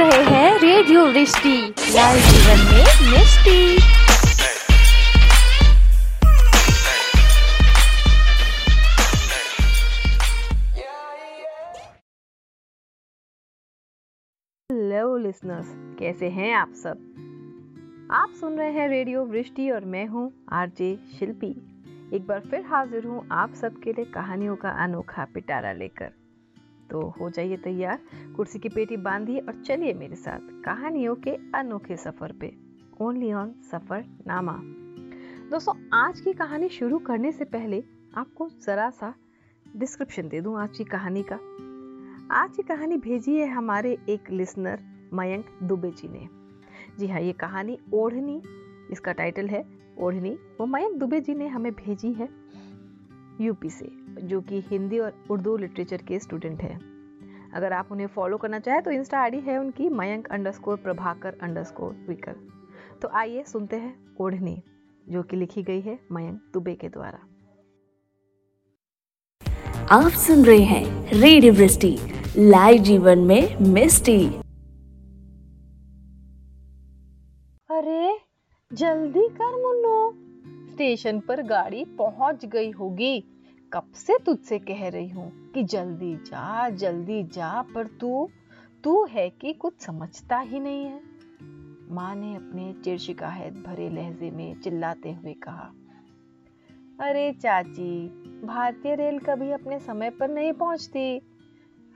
रहे हैं radio Vrishti live जीवन में मिष्टी हेलो लिसनर्स कैसे हैं आप सब? आप सुन रहे हैं रेडियो वृष्टि और मैं हूँ आरजे शिल्पी। एक बार फिर हाजिर हूँ आप सबके लिए कहानियों का अनोखा पिटारा लेकर। तो हो जाइए तैयार। कुर्सी की पेटी बांधिए और चलिए मेरे साथ कहानियों के अनोखे सफ़र पे। ओनली ऑन सफ़र नामा दोस्तों, आज की कहानी शुरू करने से पहले आपको जरा सा डिस्क्रिप्शन दे दूँ आज की कहानी का। आज की कहानी भेजी है हमारे एक लिसनर मयंक दुबे जी ने। जी हाँ ये कहानी ओढ़नी, इसका टाइटल है ओढ़नी। वो मयंक दुबे जी ने हमें भेजी है। यूपी से जो कि हिंदी और उर्दू लिटरेचर के स्टूडेंट हैं। अगर आप उन्हें फॉलो करना चाहें तो इंस्टा आईडी है उनकी मयंक अंडरस्कोर प्रभाकर अंडरस्कोर विकर तो आइए सुनते हैं ओढ़नी जो कि लिखी गई है मयंक दुबे के द्वारा। आप सुन रहे हैं रेडियो वृष्टि लाइव जीवन में मिस्टी। अरे जल्दी कर मुन्नो। स्टेशन पर गाड़ी पहुँच गई होगी। कब से तुझसे कह रही हूँ कि जल्दी जा जल्दी जा, पर तू तू है कि कुछ समझता ही नहीं है। माँ ने अपने चिड़ शिकायत भरे लहजे में चिल्लाते हुए कहा, अरे चाची, भारतीय रेल कभी अपने समय पर नहीं पहुँचती।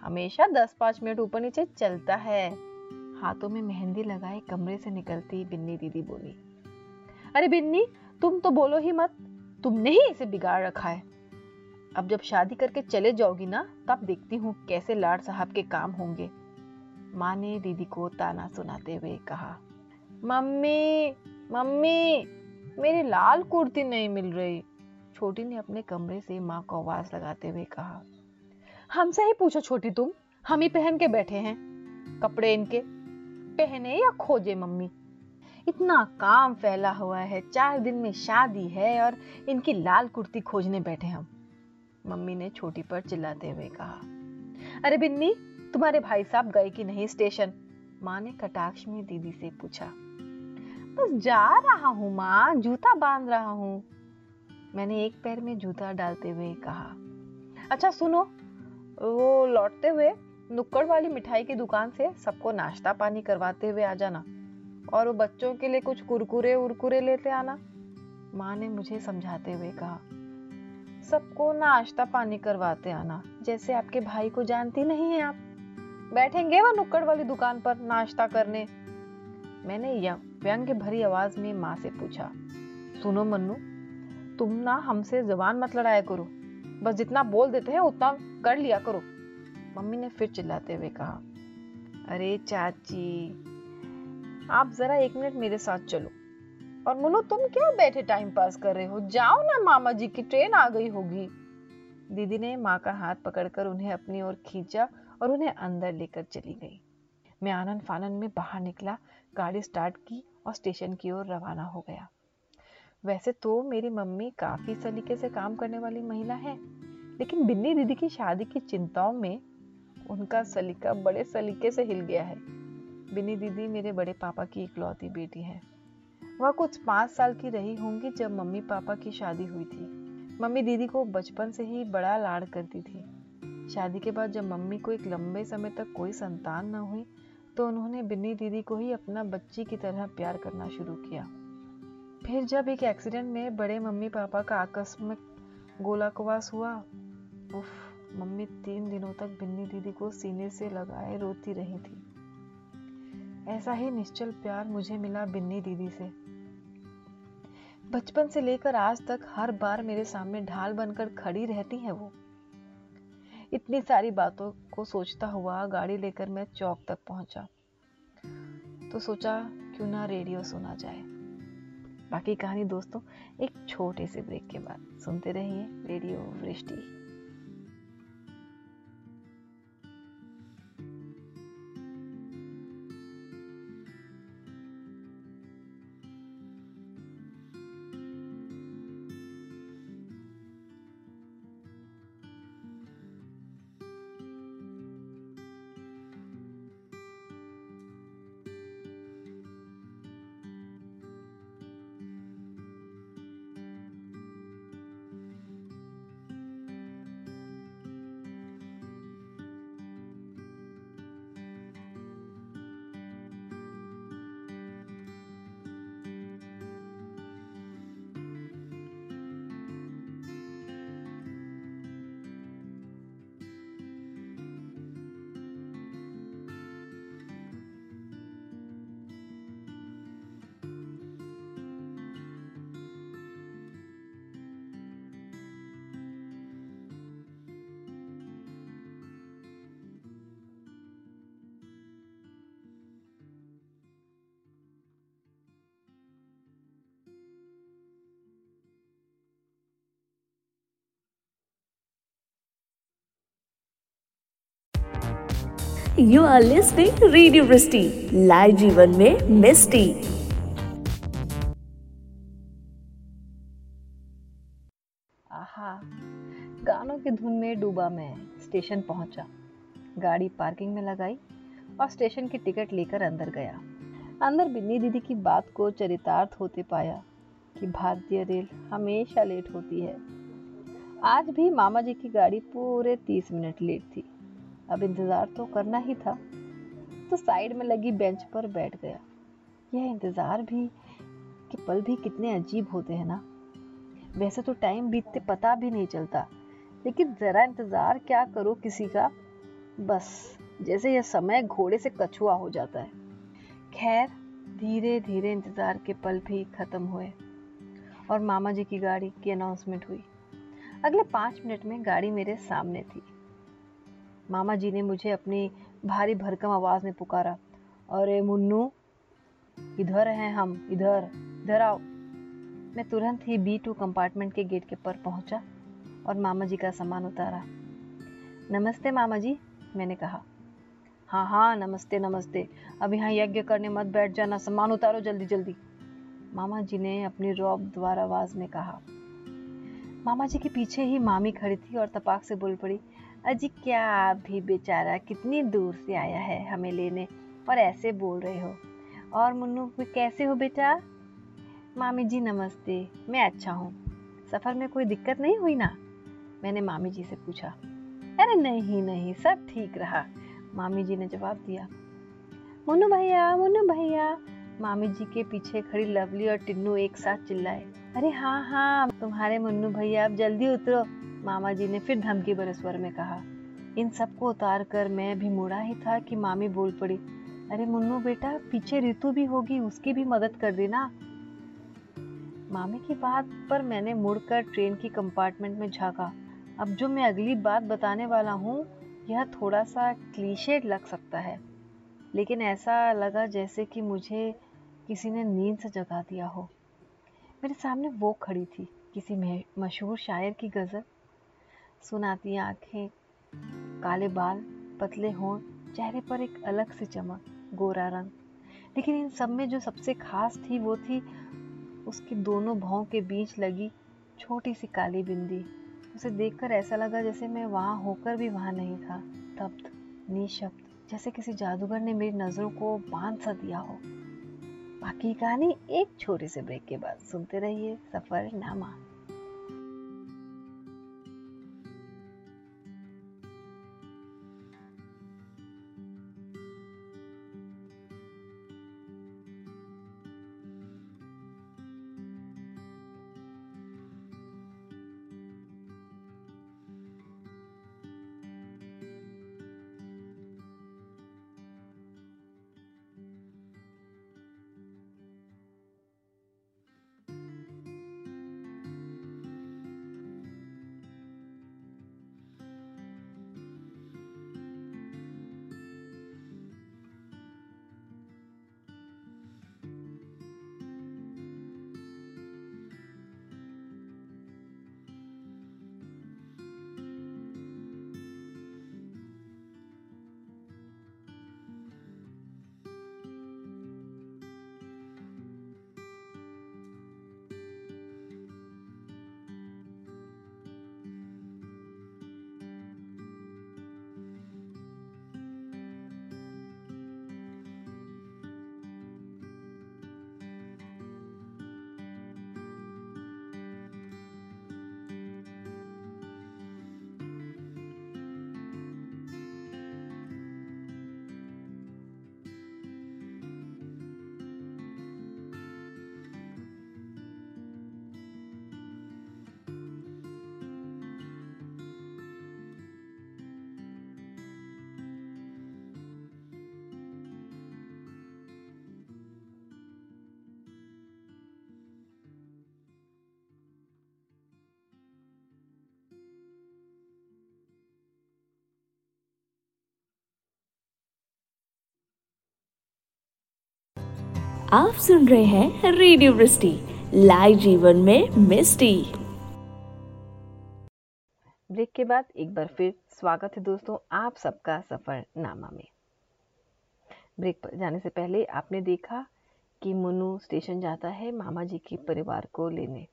हमेशा दस पाँच मिनट ऊपर नीचे चलता है। हाथों में मेहंदी लगाए कमरे से निकलती बिन्नी दीदी बोली, अरे बिन्नी तुम तो बोलो ही मत, तुमने ही इसे बिगाड़ रखा है। अब जब शादी करके चले जाओगी ना तब देखती हूँ कैसे लाड साहब के काम होंगे। माँ ने दीदी को ताना सुनाते हुए कहा, मम्मी मम्मी, मेरी लाल कुर्ती नहीं मिल रही। छोटी ने अपने कमरे से माँ को आवाज़ लगाते हुए कहा, हमसे ही पूछो छोटी तुम, हम ही पहन के बैठे हैं। कपड़े इनके, पहने या खोजे मम्मी? इतना काम फैला हुआ है, चार दिन में शादी है और इनकी लाल कुर्ती खोजने बैठे हम। मम्मी ने छोटी पर चिल्लाते हुए कहा, अरे बिन्नी, तुम्हारे भाई साहब गए कि नहीं स्टेशन? माँ ने कटाक्ष में दीदी से पूछा, बस जा रहा हूँ माँ, जूता बाँध रहा हूँ। मैंने एक पैर में जूता डालते हुए कहा अच्छा सुनो, वो लौटते हुए नुक्कड़ वाली मिठाई की दुकान से सबको नाश्ता पानी करवाते हुए आ जाना। और वो बच्चों के लिए कुछ कुरकुरे उरकुरे लेते आना। माँ ने मुझे समझाते हुए कहा, सबको नाश्ता पानी करवाते आना, जैसे आपके भाई को जानती नहीं है आप। बैठेंगे वह नुक्कड़ वाली दुकान पर नाश्ता करने? मैंने व्यंग भरी आवाज़ में माँ से पूछा, सुनो मन्नू, तुम ना हमसे जबान मत लड़ाया करो। बस जितना बोल देते हैं उतना कर लिया करो। मम्मी ने फिर चिल्लाते हुए कहा, अरे चाची आप जरा एक मिनट मेरे साथ चलो। और मुनो तुम क्या बैठे टाइम पास कर रहे हो? जाओ ना, मामा जी की ट्रेन आ गई होगी। दीदी ने माँ का हाथ पकड़कर उन्हें अपनी ओर खींचा और उन्हें अंदर लेकर चली गई। मैं आनंद फानन में बाहर निकला, गाड़ी स्टार्ट की और स्टेशन की ओर रवाना हो गया। वैसे तो मेरी मम्मी काफ़ी सलीके से काम करने वाली महिला है, लेकिन बिन्नी दीदी की शादी की चिंताओं में उनका सलीका बड़े सलीके से हिल गया है। बिन्नी दीदी मेरे बड़े पापा की इकलौती बेटी है। वह कुछ पाँच साल की रही होंगी जब मम्मी पापा की शादी हुई थी। मम्मी दीदी को बचपन से ही बड़ा लाड़ करती थी। शादी के बाद जब मम्मी को एक लंबे समय तक कोई संतान न हुई तो उन्होंने बिन्नी दीदी को ही अपना बच्ची की तरह प्यार करना शुरू किया। फिर जब एक एक्सीडेंट में बड़े मम्मी पापा का आकस्मिक गोलाकवास हुआ, उफ, मम्मी तीन दिनों तक बिन्नी दीदी को सीने से लगाए रोती रही थी। ऐसा ही निश्चल प्यार मुझे मिला बिन्नी दीदी से। बचपन से लेकर आज तक हर बार मेरे सामने ढाल बनकर खड़ी रहती है वो। इतनी सारी बातों को सोचता हुआ गाड़ी लेकर मैं चौक तक पहुँचा। तो सोचा क्यों ना रेडियो सुना जाए। बाकी कहानी दोस्तों, एक छोटे से ब्रेक के बाद सुनते रहिए radio Vrishti. You are listening radio Vrishti live जीवन में मिस्टी आहा, गानों की धुन में डूबा मैं, स्टेशन पहुँचा। गाड़ी पार्किंग में लगाई और स्टेशन की टिकट लेकर अंदर गया। अंदर बिन्नी दीदी की बात को चरितार्थ होते पाया कि भारतीय रेल हमेशा लेट होती है। आज भी मामा जी की गाड़ी पूरे तीस मिनट लेट थी। अब इंतज़ार तो करना ही था। तो साइड में लगी बेंच पर बैठ गया। यह इंतज़ार भी कि पल भी कितने अजीब होते हैं ना। वैसे तो टाइम बीतते पता भी नहीं चलता, लेकिन ज़रा इंतज़ार क्या करो किसी का? बस, जैसे यह समय घोड़े से कछुआ हो जाता है। खैर धीरे धीरे इंतज़ार के पल भी ख़त्म हुए और मामा जी की गाड़ी की अनाउंसमेंट हुई। अगले पाँच मिनट में गाड़ी मेरे सामने थी। मामा जी ने मुझे अपनी भारी भरकम आवाज़ में पुकारा। अरे मुन्नू, इधर हैं हम, इधर इधर आओ। मैं तुरंत ही बी टू कंपार्टमेंट के गेट के पर पहुँचा और मामा जी का सामान उतारा। नमस्ते मामा जी, मैंने कहा। हाँ हाँ नमस्ते नमस्ते। अब यहाँ यज्ञ करने मत बैठ जाना, सामान उतारो जल्दी जल्दी। मामा जी ने अपनी रौब द्वार आवाज़ में कहा। मामा जी के पीछे ही मामी खड़ी थी और तपाक से बोल पड़ी अजी क्या आप भी बेचारा कितनी दूर से आया है हमें लेने और ऐसे बोल रहे हो? और मुन्नू कैसे हो बेटा? मामी जी, नमस्ते, मैं अच्छा हूँ। सफ़र में कोई दिक्कत नहीं हुई ना? मैंने मामी जी से पूछा। अरे नहीं नहीं, सब ठीक रहा। मामी जी ने जवाब दिया। मुन्नू भैया मुन्नू भैया, मामी जी के पीछे खड़ी लवली और टिन्नू एक साथ चिल्लाए। अरे हाँ हाँ तुम्हारे मुन्नू भैया अब जल्दी उतरो। मामा जी ने फिर धमकी भरे स्वर में कहा, इन सबको उतार कर मैं भी मुड़ा ही था कि मामी बोल पड़ी। अरे मुन्नू बेटा, पीछे ऋतु भी होगी, उसकी भी मदद कर देना। मामी की बात पर मैंने मुड़कर ट्रेन की कंपार्टमेंट में झांका। अब जो मैं अगली बात बताने वाला हूँ, यह थोड़ा सा क्लीशेड लग सकता है। लेकिन ऐसा लगा जैसे कि मुझे किसी ने नींद से जगा दिया हो। मेरे सामने वो खड़ी थी, किसी मशहूर शायर की गज़ल। सुनाती आँखें। काले बाल, पतले हों चेहरे पर एक अलग सी चमक, गोरा रंग। लेकिन इन सब में जो सबसे खास थी, वो थी उसके दोनों भावों के बीच लगी छोटी सी काली बिंदी। उसे देखकर ऐसा लगा जैसे मैं वहाँ होकर भी वहाँ नहीं था। तप्त, निशब्द, जैसे किसी जादूगर ने मेरी नज़रों को बाँध सा दिया हो। बाकी कहानी एक छोटे से ब्रेक के बाद। सुनते रहिए सफ़र आप सुन रहे हैं रेडियो वृष्टि, लाइव जीवन में मिस्टी। ब्रेक के बाद एक बार फिर स्वागत है दोस्तों आप सबका सफ़र नामा में। ब्रेक पर जाने से पहले आपने देखा कि मुन्नू स्टेशन जाता है मामा जी के परिवार को लेने।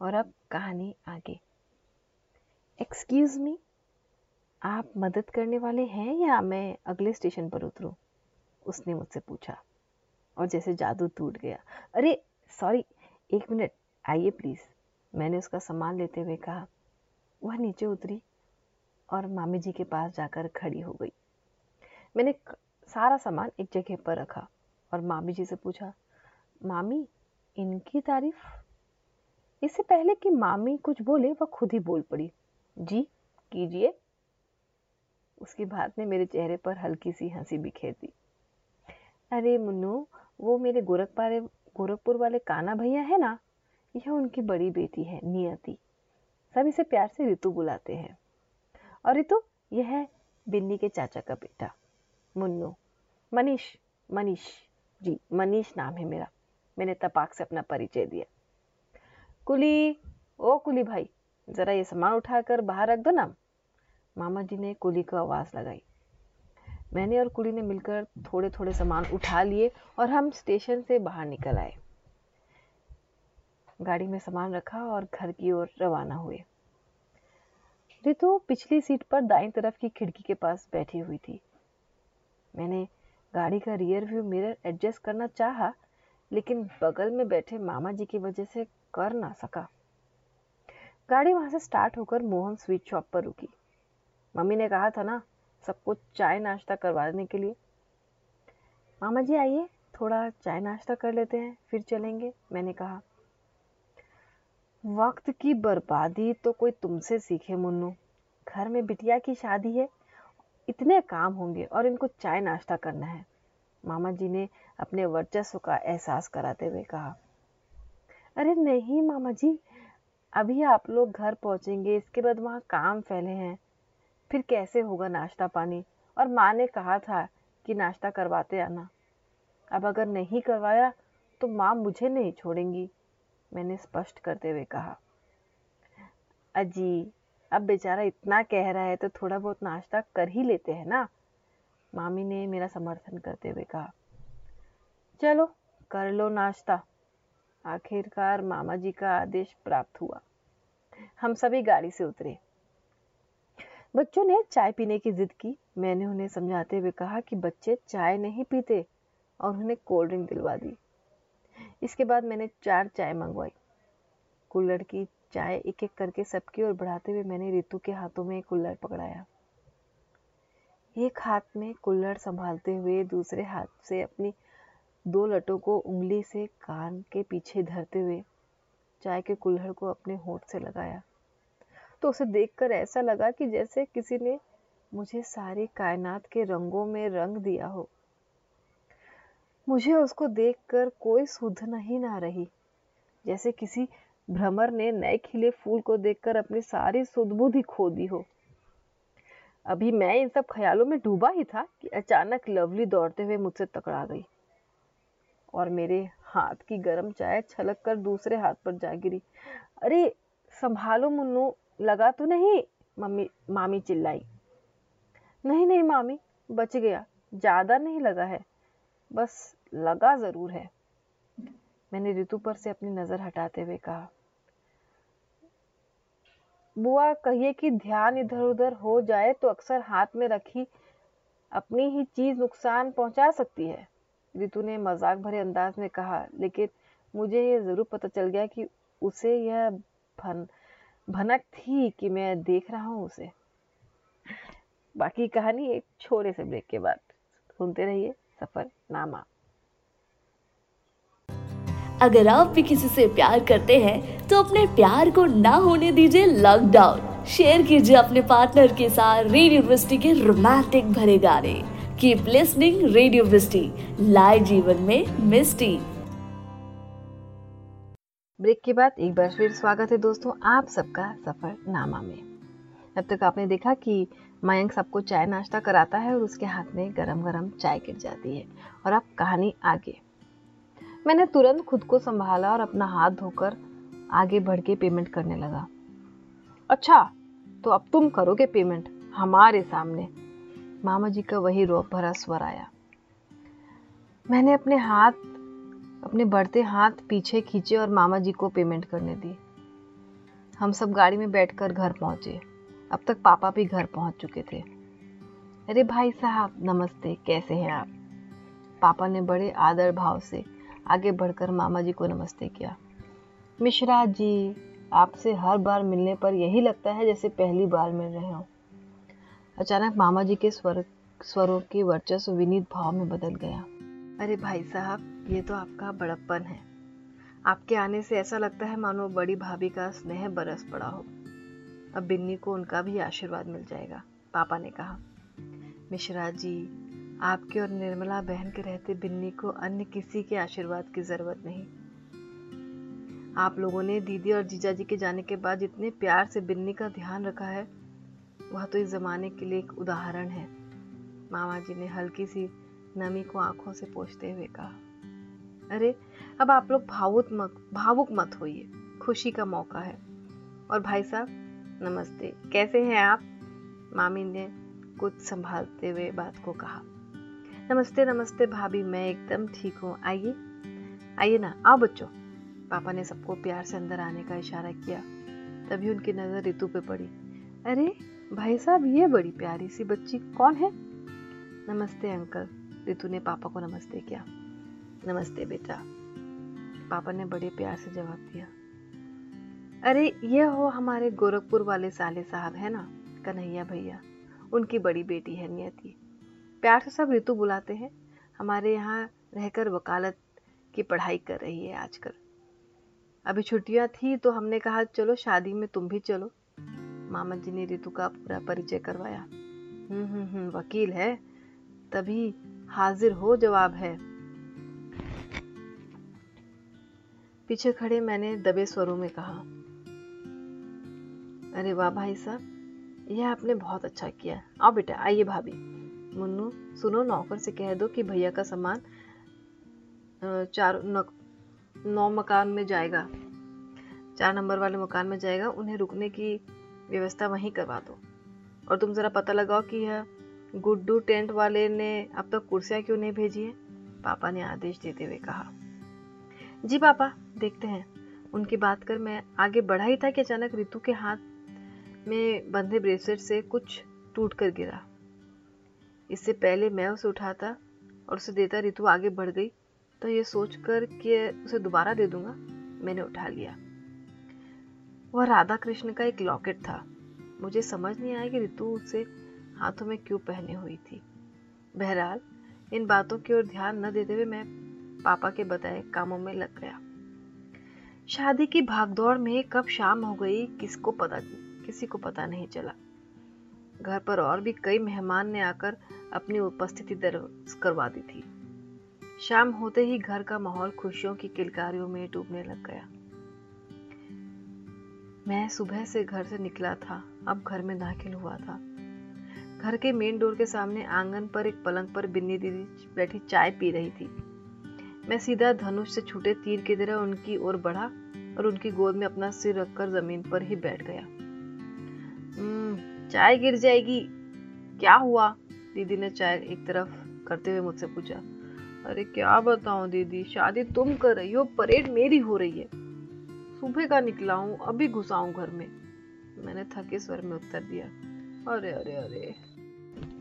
और अब कहानी आगे। एक्सक्यूज मी आप मदद करने वाले हैं या मैं अगले स्टेशन पर उतरूं? उसने मुझसे पूछा। और जैसे जादू टूट गया। अरे सॉरी एक मिनट, आइए प्लीज़ मैंने उसका सामान लेते हुए कहा, वह नीचे उतरी और मामी जी के पास जाकर खड़ी हो गई। मैंने सारा सामान एक जगह पर रखा और मामी जी से पूछा, मामी, इनकी तारीफ़? इससे पहले कि मामी कुछ बोले, वह खुद ही बोल पड़ी। जी, कीजिए। उसकी बात ने मेरे चेहरे पर हल्की सी हँसी बिखेर दी। अरे, मुन्नू वो मेरे गोरखपुर गोरखपुर वाले काना भैया है ना, यह उनकी बड़ी बेटी है, नियति। सब इसे प्यार से रितु बुलाते हैं। और रितु, यह है बिन्नी के चाचा का बेटा, मुन्नू। मनीष मनीष, जी, मनीष नाम है मेरा। मैंने तपाक से अपना परिचय दिया। कुली, ओ कुली भाई, जरा ये सामान उठाकर बाहर रख दो ना। मामा जी ने कुली को आवाज़ लगाई। मैंने और कुड़ी ने मिलकर थोड़े थोड़े सामान उठा लिए और हम स्टेशन से बाहर निकल आए। गाड़ी में सामान रखा और घर की ओर रवाना हुए। रितु पिछली सीट पर दाई तरफ़ की खिड़की के पास बैठी हुई थी। मैंने गाड़ी का रियर व्यू मिरर एडजस्ट करना चाहा, लेकिन बगल में बैठे मामा जी की वजह से कर ना सका। गाड़ी वहाँ से स्टार्ट होकर मोहन स्वीट शॉप पर रुकी। मम्मी ने कहा था ना सबको चाय नाश्ता करवाने के लिए। मामा जी आइए, थोड़ा चाय नाश्ता कर लेते हैं, फिर चलेंगे, मैंने कहा। वक्त की बर्बादी तो कोई तुमसे सीखे, मुन्नू। घर में बिटिया की शादी है, इतने काम होंगे और इनको चाय नाश्ता करना है। मामा जी ने अपने वर्चस्व का एहसास कराते हुए कहा। अरे नहीं, मामा जी, अभी आप लोग घर पहुँचेंगे, इसके बाद वहाँ काम फैले हैं। फिर कैसे होगा नाश्ता पानी? और माँ ने कहा था कि नाश्ता करवाते आना। अब अगर नहीं करवाया तो माँ मुझे नहीं छोड़ेंगी, मैंने स्पष्ट करते हुए कहा। अजी, अब बेचारा इतना कह रहा है तो थोड़ा बहुत नाश्ता कर ही लेते हैं ना? मामी ने मेरा समर्थन करते हुए कहा। चलो, कर लो नाश्ता। आखिरकार मामा जी का आदेश प्राप्त हुआ। हम सभी गाड़ी से उतरे। बच्चों ने चाय पीने की जिद की। मैंने उन्हें समझाते हुए कहा कि बच्चे चाय नहीं पीते और उन्हें कोल्ड ड्रिंक दिलवा दी। इसके बाद मैंने चार चाय मंगवाई। कुल्लड़ की चाय एक एक करके सबकी ओर बढ़ाते हुए मैंने रितु के हाथों में कुल्लड़ पकड़ाया। एक हाथ में कुल्लड़ संभालते हुए दूसरे हाथ से अपनी दो लटों को उंगली से कान के पीछे धरते हुए चाय के कुल्हड़ को अपने होठ से लगाया। तो उसे देखकर ऐसा लगा कि जैसे किसी ने मुझे सारी कायनात के रंगों में रंग दिया हो। मुझे उसको देखकर कोई सुध नहीं ना रही। जैसे किसी भ्रमर ने नए खिले फूल को देखकर अपनी सारी सुदबुद्धि खो दी हो। अभी मैं इन सब ख्यालों में डूबा ही था कि अचानक लवली दौड़ते हुए मुझसे तकड़ा गई और मेरे हाथ की गर्म चाय छलक कर दूसरे हाथ पर जा गिरी। अरे, संभालो मुन्नू लगा तो नहीं, मम्मी, मामी चिल्लाई। नहीं नहीं, मामी, बच गया। ज़्यादा नहीं लगा है। बस लगा ज़रूर है। मैंने ऋतु पर से अपनी नज़र हटाते हुए कहा, बुआ, कहिए कि ध्यान इधर उधर हो जाए तो अक्सर हाथ में रखी अपनी ही चीज़ नुकसान पहुँचा सकती है। ऋतु ने मज़ाक भरे अंदाज में कहा, लेकिन मुझे ये ज़रूर पता चल गया कि उसे यह भन भनक थी कि मैं देख रहा हूँ उसे। बाकी कहानी एक छोटे से ब्रेक के बाद। सुनते रहिए सफ़र नामा अगर आप भी किसी से प्यार करते हैं तो अपने प्यार को ना होने दीजिए लॉकडाउन शेयर कीजिए अपने पार्टनर के साथ रेडियो वृष्टि के रोमांटिक भरे गाने। Keep listening radio Vrishti live जीवन में मिस्टी ब्रेक के बाद एक बार फिर स्वागत है दोस्तों आप सबका सफ़र नामा में। अब तक आपने देखा कि मयंक सबको चाय नाश्ता कराता है और उसके हाथ में गरम गरम चाय गिर जाती है। और अब कहानी आगे। मैंने तुरंत खुद को संभाला और अपना हाथ धोकर आगे बढ़ के पेमेंट करने लगा। अच्छा तो अब तुम करोगे पेमेंट हमारे सामने। मामा जी का वही रोप भरा स्वर आया। मैंने अपने हाथ अपने बढ़ते हाथ पीछे खींचे और मामा जी को पेमेंट करने दी। हम सब गाड़ी में बैठकर घर पहुँचे। अब तक पापा भी घर पहुँच चुके थे। अरे भाई साहब, नमस्ते, कैसे हैं आप? पापा ने बड़े आदर भाव से आगे बढ़कर मामा जी को नमस्ते किया। मिश्रा जी, आपसे हर बार मिलने पर यही लगता है जैसे पहली बार मिल रहे हो। अचानक मामा जी के स्वर, स्वरों की वर्चस्व विनीत भाव में बदल गया। अरे भाई साहब, ये तो आपका बड़प्पन है। आपके आने से ऐसा लगता है मानो बड़ी भाभी का स्नेह बरस पड़ा हो। अब बिन्नी को उनका भी आशीर्वाद मिल जाएगा, पापा ने कहा। मिश्रा जी, आपके और निर्मला बहन के रहते बिन्नी को अन्य किसी के आशीर्वाद की ज़रूरत नहीं। आप लोगों ने दीदी और जीजा जी के जाने के बाद जितने प्यार से बिन्नी का ध्यान रखा है, वह तो इस जमाने के लिए एक उदाहरण है। मामा जी ने हल्की सी नमी को आँखों से पोछते हुए कहा। अरे, अब आप लोग भावुक मत भावुक मत होइए। खुशी का मौका है। और भाई साहब, नमस्ते। कैसे हैं आप? मामी ने कुछ संभालते हुए बात को कहा। नमस्ते नमस्ते भाभी, मैं एकदम ठीक हूँ। आइए आइए ना, आओ बच्चों। पापा ने सबको प्यार से अंदर आने का इशारा किया। तभी उनकी नज़र ऋतु पे पड़ी। अरे, भाई साहब, ये बड़ी प्यारी सी बच्ची कौन है? नमस्ते, अंकल। ऋतु ने पापा को नमस्ते किया। नमस्ते बेटा। पापा ने बड़े प्यार से जवाब दिया। अरे ये हो हमारे गोरखपुर वाले साले साहब, है ना? कन्हैया भैया। उनकी बड़ी बेटी है नियति। प्यार से सब ऋतु बुलाते हैं। हमारे यहाँ रहकर वकालत की पढ़ाई कर रही है आजकल। अभी छुट्टियाँ थी तो हमने कहा, चलो, शादी में तुम भी चलो। मामा जी ने ऋतु का पूरा परिचय करवाया। हम्म हम्म हम्म वकील है। तभी हाजिर हो, जवाब है। पीछे खड़े मैंने दबे स्वरों में कहा, अरे वाह भाई साहब, यह आपने बहुत अच्छा किया। आओ बेटा, आइए भाभी। मुन्नू, सुनो, नौकर से कह दो कि भैया का सामान चार नौ मकान में जाएगा। चार नंबर वाले मकान में जाएगा, उन्हें रुकने की व्यवस्था वहीं करवा दो। और तुम ज़रा पता लगाओ कि यह गुड्डू टेंट वाले ने अब तक तो कुर्सियाँ क्यों नहीं भेजी है? पापा ने आदेश देते हुए कहा। जी पापा, देखते हैं। उनकी बात कर मैं आगे बढ़ा ही था कि अचानक रितु के हाथ में बंधे ब्रेसलेट से कुछ टूट कर गिरा। इससे पहले मैं उसे उठाता और उसे देता, रितु आगे बढ़ गई। तो ये सोच कर कि उसे दोबारा दे दूँगा, मैंने उठा लिया। वह राधा कृष्ण का एक लॉकेट था। मुझे समझ नहीं आया कि रितु उसे हाथों में क्यों पहने हुई थी? बहरहाल, इन बातों की ओर ध्यान न देते हुए मैं पापा के बताए कामों में लग गया। शादी की भागदौड़ में कब शाम हो गई, किसको पता, किसी को पता नहीं चला। घर पर और भी कई मेहमान ने आकर अपनी उपस्थिति दर्ज करवा दी थी। शाम होते ही घर का माहौल खुशियों की किलकारियों में डूबने लग गया। मैं सुबह से घर से निकला था, अब घर में दाखिल हुआ था। घर के मेन डोर के सामने आँगन पर एक पलंग पर बिन्नी दीदी बैठी चाय पी रही थी। मैं सीधा धनुष से छूटे तीर की तरह उनकी ओर बढ़ा और उनकी गोद में अपना सिर रखकर ज़मीन पर ही बैठ गया। चाय गिर जाएगी। क्या हुआ? दीदी ने चाय एक तरफ़ करते हुए मुझसे पूछा। अरे, क्या बताऊँ दीदी? शादी तुम कर रही हो, परेड मेरी हो रही है। सुबह का निकला हूँ, अभी घुसाऊं घर में। मैंने थके स्वर में उत्तर दिया। अरे अरे अरे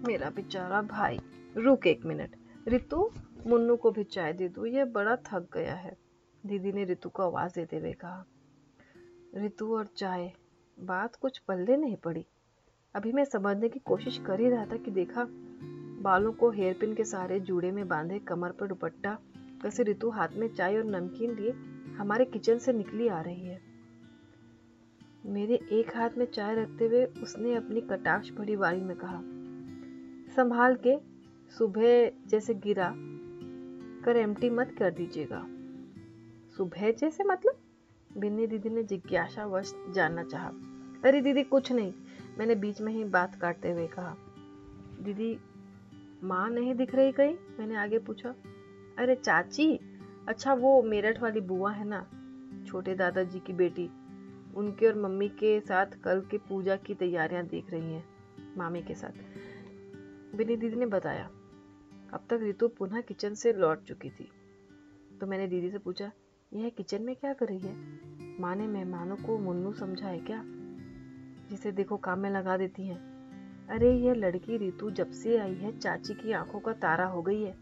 मेरा बेचारा भाई। रुक एक मिनट। रितु, मुन्नू को भी चाय दे दो ये बड़ा थक गया है। दीदी ने रितु को आवाज़ देते हुए कहा, रितु और चाय, बात कुछ पल्ले नहीं पड़ी। अभी मैं समझने की कोशिश कर ही रहा था कि देखा, बालों को हेयर पिन के सहारे जूड़े में बांधे कमर पर दुपट्टा, कैसे रितु हाथ में चाय और नमकीन लिए हमारे किचन से निकली आ रही है। मेरे एक हाथ में चाय रखते हुए उसने अपनी कटाक्ष भरी वाली में कहा संभाल के सुबह जैसे गिरा, कर एम्प्टी मत कर दीजिएगा। सुबह जैसे मतलब? बिन्नी दीदी ने जिज्ञासावश जानना चाहा। अरे दीदी, कुछ नहीं। मैंने बीच में ही बात काटते हुए कहा। दीदी, माँ नहीं दिख रही कहीं? मैंने आगे पूछा। अरे चाची अच्छा वो मेरठ वाली बुआ है ना, छोटे दादाजी की बेटी। उनके और मम्मी के साथ कल के पूजा की तैयारियाँ देख रही हैं, मामी के साथ। बिनी दीदी ने बताया। अब तक रितु पुनः किचन से लौट चुकी थी। तो मैंने दीदी से पूछा, यह किचन में क्या कर रही है? माँ ने मेहमानों को मुन्नू समझा है क्या? जिसे देखो काम में लगा देती हैं। अरे, यह लड़की रितु जब से आई है, चाची की आँखों का तारा हो गई है।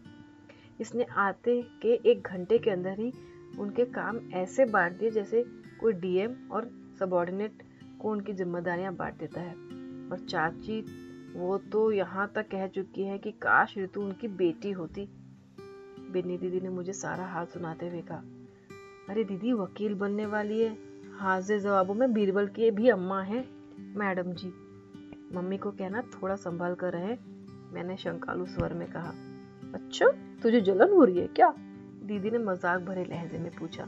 इसने आते के एक घंटे के अंदर ही उनके काम ऐसे बांट दिए जैसे कोई डीएम और सबॉर्डिनेट को उनकी जिम्मेदारियाँ बांट देता है। और चाची वो तो यहाँ तक कह चुकी है कि काश ऋतु उनकी बेटी होती। बिन्नी दीदी ने मुझे सारा हाल सुनाते हुए कहा, अरे दीदी, वकील बनने वाली है। हाजिर जवाबों में बीरबल की भी अम्मा है, मैडम जी। मम्मी को कहना थोड़ा संभाल कर रहे मैंने शंकालु स्वर में कहा। अच्छा तुझे जलन हो रही है क्या? दीदी ने मज़ाक भरे लहजे में पूछा।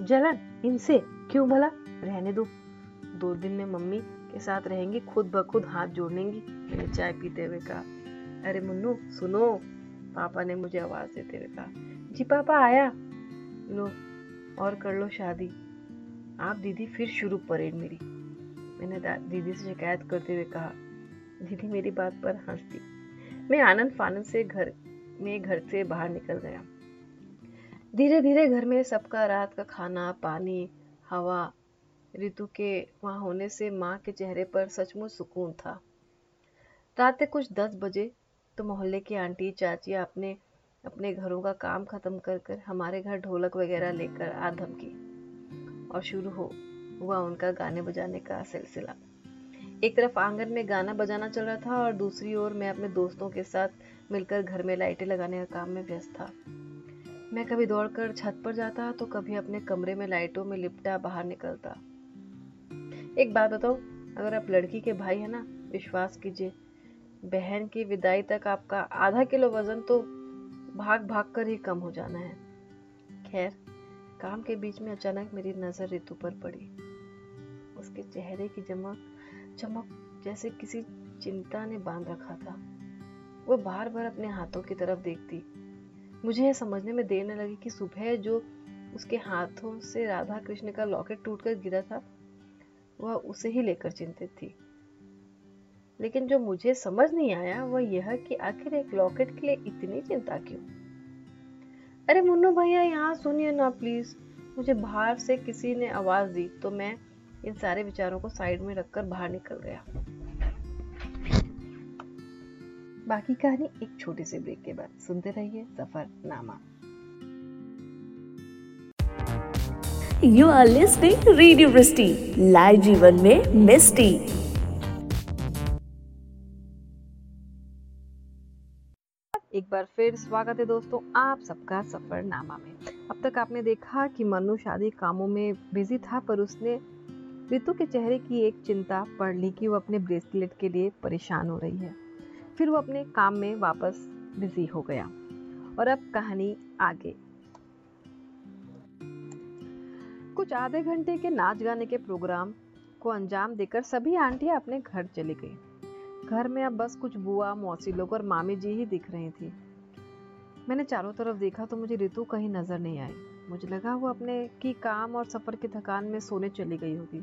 जलन? इनसे? क्यों भला? रहने दो। दो दिन में मम्मी के साथ रहेंगी, खुद ब खुद हाथ जोड़ेंगी मैंने चाय पीते हुए कहा, अरे मुन्नू, सुनो, पापा ने मुझे आवाज़ देते हुए कहा, जी, पापा आया, लो, और कर लो शादी, आप दीदी फिर शुरू परेड मेरी। मैंने दीदी से शिकायत करते हुए कहा, दीदी मेरी बात पर हंसती, मैं आनंद फानंद से घर, में घर से बाहर निकल गया। धीरे धीरे घर में सबका रात का खाना, पानी, हवा ऋतु के वहाँ होने से माँ के चेहरे पर सचमुच सुकून था। रात कुछ दस बजे तो मोहल्ले की आंटी, चाची अपने अपने घरों का काम खत्म कर कर हमारे घर ढोलक वगैरह लेकर आ धमकी और शुरू हो, हुआ उनका गाने बजाने का सिलसिला। एक तरफ़ आँगन में गाना बजाना चल रहा था और दूसरी ओर मैं अपने दोस्तों के साथ मिलकर घर में लाइटें लगाने का काम में व्यस्त था। मैं कभी दौड़कर छत पर जाता तो कभी अपने कमरे में लाइटों में लिपटा बाहर निकलता। एक बात बताओ, अगर आप लड़की के भाई है ना, विश्वास कीजिए, बहन की विदाई तक आपका आधा किलो वज़न तो भाग भाग कर ही कम हो जाना है। खैर, काम के बीच में अचानक मेरी नज़र ऋतु पर पड़ी। उसके चेहरे की चमक चमक जैसे किसी चिंता ने बाँध रखा था। वो बार बार अपने हाथों की तरफ़ देखती। मुझे यह समझने में देर न लगी कि सुबह जो उसके हाथों से राधा कृष्ण का लॉकेट टूटकर गिरा था वह उसे ही लेकर चिंतित थी। लेकिन जो मुझे समझ नहीं आया, वह यह कि आखिर एक लॉकेट के लिए इतनी चिंता क्यों? अरे मुन्नू भैया, यहाँ सुनिए ना प्लीज़। मुझे बाहर से किसी ने आवाज़ दी तो मैं इन सारे विचारों को साइड में रखकर बाहर निकल गया। बाकी कहानी एक छोटे से ब्रेक के बाद। सुनते रहिए सफ़र नामा you are listening radio Vrishti live जीवन में मिस्टी एक बार फिर स्वागत है दोस्तों आप सबका सफरनामा में। अब तक आपने देखा कि मनु शादी कामों में बिज़ी था, पर उसने रितु के चेहरे की एक चिंता पढ़ ली कि वो अपने ब्रेसलेट के लिए परेशान हो रही है। फिर वो अपने काम में वापस बिज़ी हो गया। और अब कहानी आगे। कुछ आधे घंटे के नाच गाने के प्रोग्राम को अंजाम देकर सभी आंटियाँ अपने घर चली गई। घर में अब बस कुछ बुआ, मौसी लोग और मामी जी ही दिख रही थी। मैंने चारों तरफ़ देखा तो मुझे ऋतु कहीं नज़र नहीं आई। मुझे लगा वो अपने की काम और सफ़र की थकान में सोने चली गई होगी।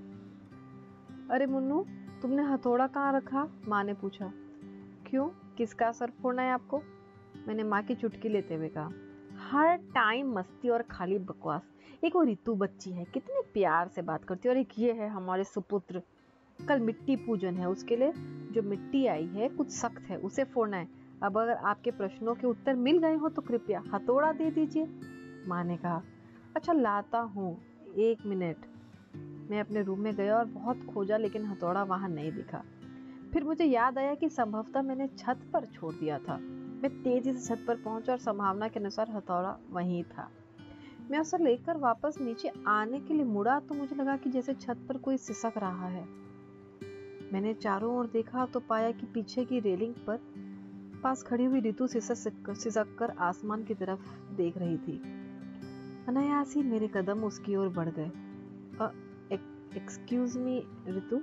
अरे मुन्नू, तुमने हथौड़ा कहाँ रखा? माँ ने पूछा। क्यों? किसका असर फोड़ना है आपको? मैंने माँ की चुटकी लेते हुए कहा। हर टाइम मस्ती और खाली बकवास। एक वो रितु बच्ची है, कितने प्यार से बात करती है और एक ये है हमारे सुपुत्र। कल मिट्टी पूजन है उसके लिए, जो मिट्टी आई है, कुछ सख्त है, उसे फोड़ना है। अब अगर आपके प्रश्नों के उत्तर मिल गए हो तो कृपया हथौड़ा दे दीजिए, माँ ने कहा। अच्छा लाता हूँ, एक मिनट। मैं अपने रूम में गया और बहुत खोजा, लेकिन हथौड़ा वहाँ नहीं दिखा। फिर मुझे याद आया कि संभवतः मैंने छत पर छोड़ दिया था। मैं तेज़ी से छत पर पहुँचा और संभावना के अनुसार हथौड़ा वहीं था। मैं उसे लेकर वापस नीचे आने के लिए मुड़ा तो मुझे लगा कि जैसे छत पर कोई सिसक रहा है। मैंने चारों ओर देखा तो पाया कि पीछे की रेलिंग पर पास खड़ी हुई ऋतु सिसक कर आसमान की तरफ़ देख रही थी। अनायास ही मेरे कदम उसकी ओर बढ़ गए। एक्सक्यूज मी रितु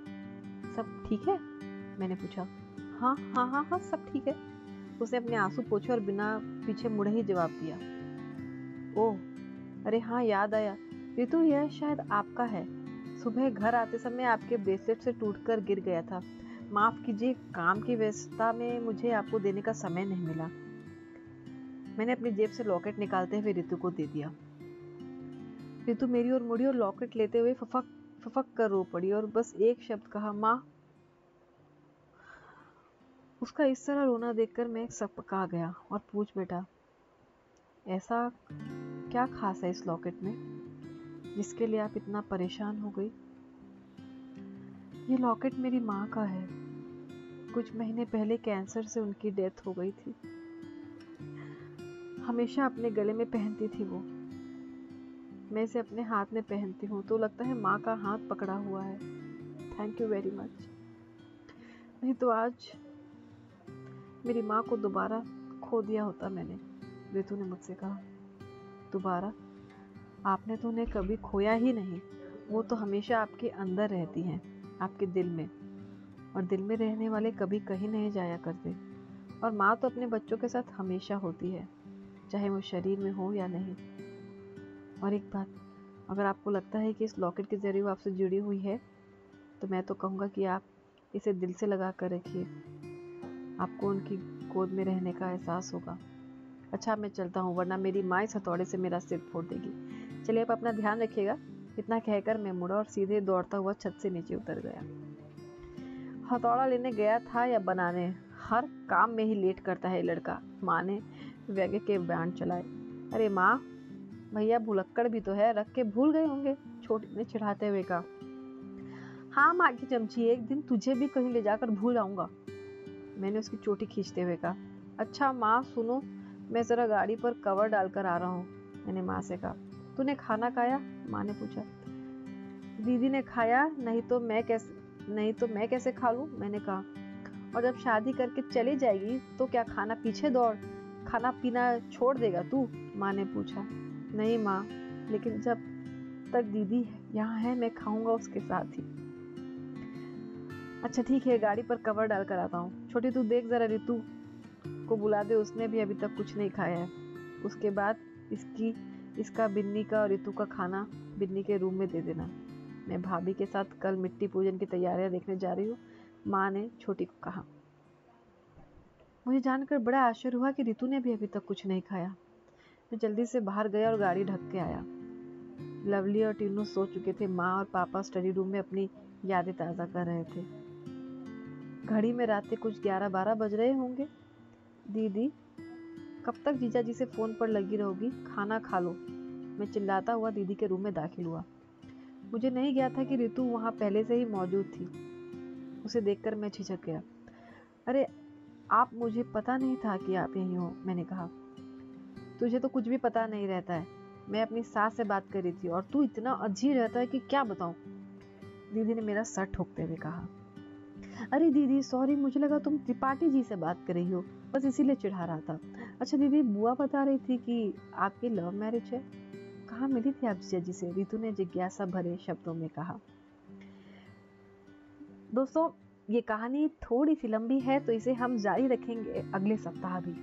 सब ठीक है? मैंने पूछा। हाँ हाँ हाँ हाँ सब ठीक है। उसने अपने आँसू पोछे और बिना पीछे मुड़े ही जवाब दिया। ओह अरे हाँ याद आया। रितु यह शायद आपका है। सुबह घर आते समय आपके ब्रेसलेट से टूटकर गिर गया था। माफ़ कीजिए, काम की व्यस्तता में मुझे आपको देने का समय नहीं मिला। मैंने अपनी जेब से लॉकेट निकालते हुए रितु को दे दिया। रितु मेरी ओर मुड़ी और लॉकेट लेते हुए फफक फफक कर रो पड़ी और बस एक शब्द कहा, माँ। उसका इस तरह रोना देखकर मैं सब पका गया और पूछ बेटा ऐसा क्या खास है इस लॉकेट में, जिसके लिए आप इतना परेशान हो गई? ये लॉकेट मेरी माँ का है। कुछ महीने पहले कैंसर से उनकी डेथ हो गई थी। हमेशा अपने गले में पहनती थी वो। मैं इसे अपने हाथ में पहनती हूँ तो लगता है माँ का हाथ पकड़ा हुआ है। थैंक यू वेरी मच नहीं तो आज मेरी माँ को दोबारा खो दिया होता मैंने। रितु ने मुझसे कहा। दोबारा, आपने तो उन्हें कभी खोया ही नहीं। वो तो हमेशा आपके अंदर रहती हैं, आपके दिल में। और दिल में रहने वाले कभी कहीं नहीं जाया करते। और माँ तो अपने बच्चों के साथ हमेशा होती है, चाहे वो शरीर में हो या नहीं। और एक बात, अगर आपको लगता है कि इस लॉकेट के ज़रिए वो आपसे जुड़ी हुई है तो मैं तो कहूँगा कि आप इसे दिल से लगा कर रखिए। आपको उनकी गोद में रहने का एहसास होगा। अच्छा मैं चलता हूँ, वरना मेरी माँ इस हथौड़े से मेरा सिर फोड़ देगी। चलिए आप अपना ध्यान रखिएगा। इतना कहकर मैं मुड़ा और सीधे दौड़ता हुआ छत से नीचे उतर गया। हथौड़ा लेने गया था या बनाने? हर काम में ही लेट करता है लड़का। माँ ने व्यंग्य के बयान चलाए। अरे माँ, भैया भुलक्कड़ भी तो है, रख के भूल गए होंगे, छोटी ने चिढ़ाते हुए कहा। हाँ माँ की चमची, एक दिन तुझे भी कहीं ले जाकर भूल आऊँगा। मैंने उसकी चोटी खींचते हुए कहा। अच्छा माँ, सुनो मैं ज़रा गाड़ी पर कवर डालकर आ रहा हूँ, मैंने माँ से कहा। तूने खाना खाया? माँ ने पूछा। दीदी ने खाया, नहीं तो मैं कैसे, नहीं तो मैं कैसे खा लूँ? मैंने कहा। और जब शादी करके चली जाएगी तो क्या खाना पीछे दौड़? खाना पीना छोड़ देगा तू? माँ ने पूछा। नहीं माँ, लेकिन जब तक दीदी यहाँ है, मैं खाऊँगा उसके साथ ही। अच्छा ठीक है, गाड़ी पर कवर डालकर आता हूँ। छोटी, तू देख जरा रितु को बुला दे, उसने भी अभी तक कुछ नहीं खाया है। उसके बाद इसकी, इसका बिन्नी का और रितु का खाना बिन्नी के रूम में दे देना। मैं भाभी के साथ कल मिट्टी पूजन की तैयारियाँ देखने जा रही हूँ, माँ ने छोटी को कहा। मुझे जानकर बड़ा आश्चर्य हुआ कि रितु ने भी अभी तक कुछ नहीं खाया। मैं जल्दी से बाहर गया और गाड़ी ढक के आया। लवली और टीनू सो चुके थे, माँ और पापा स्टडी रूम में अपनी यादें ताज़ा कर रहे थे। घड़ी में रात के कुछ ग्यारह बारह बज रहे होंगे। दीदी, कब तक जीजा जी से फ़ोन पर लगी रहोगी? खाना खा लो। मैं चिल्लाता हुआ दीदी के रूम में दाखिल हुआ। मुझे नहीं गया था कि रितु वहाँ पहले से ही मौजूद थी। उसे देखकर मैं झिझक गया। अरे, आप मुझे पता नहीं था कि आप यहीं हो, मैंने कहा। तुझे तो कुछ भी पता नहीं रहता है। मैं अपनी सास से बात कर रही थी और तू इतना अजीब रहता है कि क्या बताऊँ? दीदी ने मेरा सर ठोकते हुए कहा। अरे दीदी सॉरी मुझे लगा तुम त्रिपाठी जी से बात कर रही हो। बस इसीलिए चिढ़ा रहा था। अच्छा दीदी, बुआ बता रही थी कि आपकी लव मैरिज है। कहाँ मिली थी आप जी से? रितु ने जिज्ञासा भरे शब्दों में कहा। दोस्तों, ये कहानी थोड़ी सी लंबी है तो इसे हम जारी रखेंगे अगले सप्ताह भी।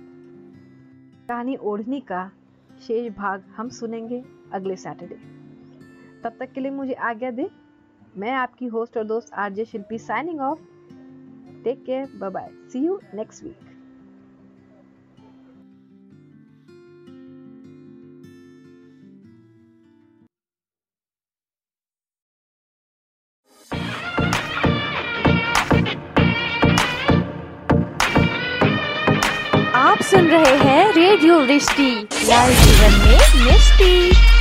कहानी ओढ़नी का शेष भाग हम सुनेंगे अगले सैटरडे। तब तक के लिए मुझे आज्ञा दे। मैं आपकी होस्ट और दोस्त RJ Shilpi signing off take care bye bye see you next week Vrishti live जीवन में मिष्टी।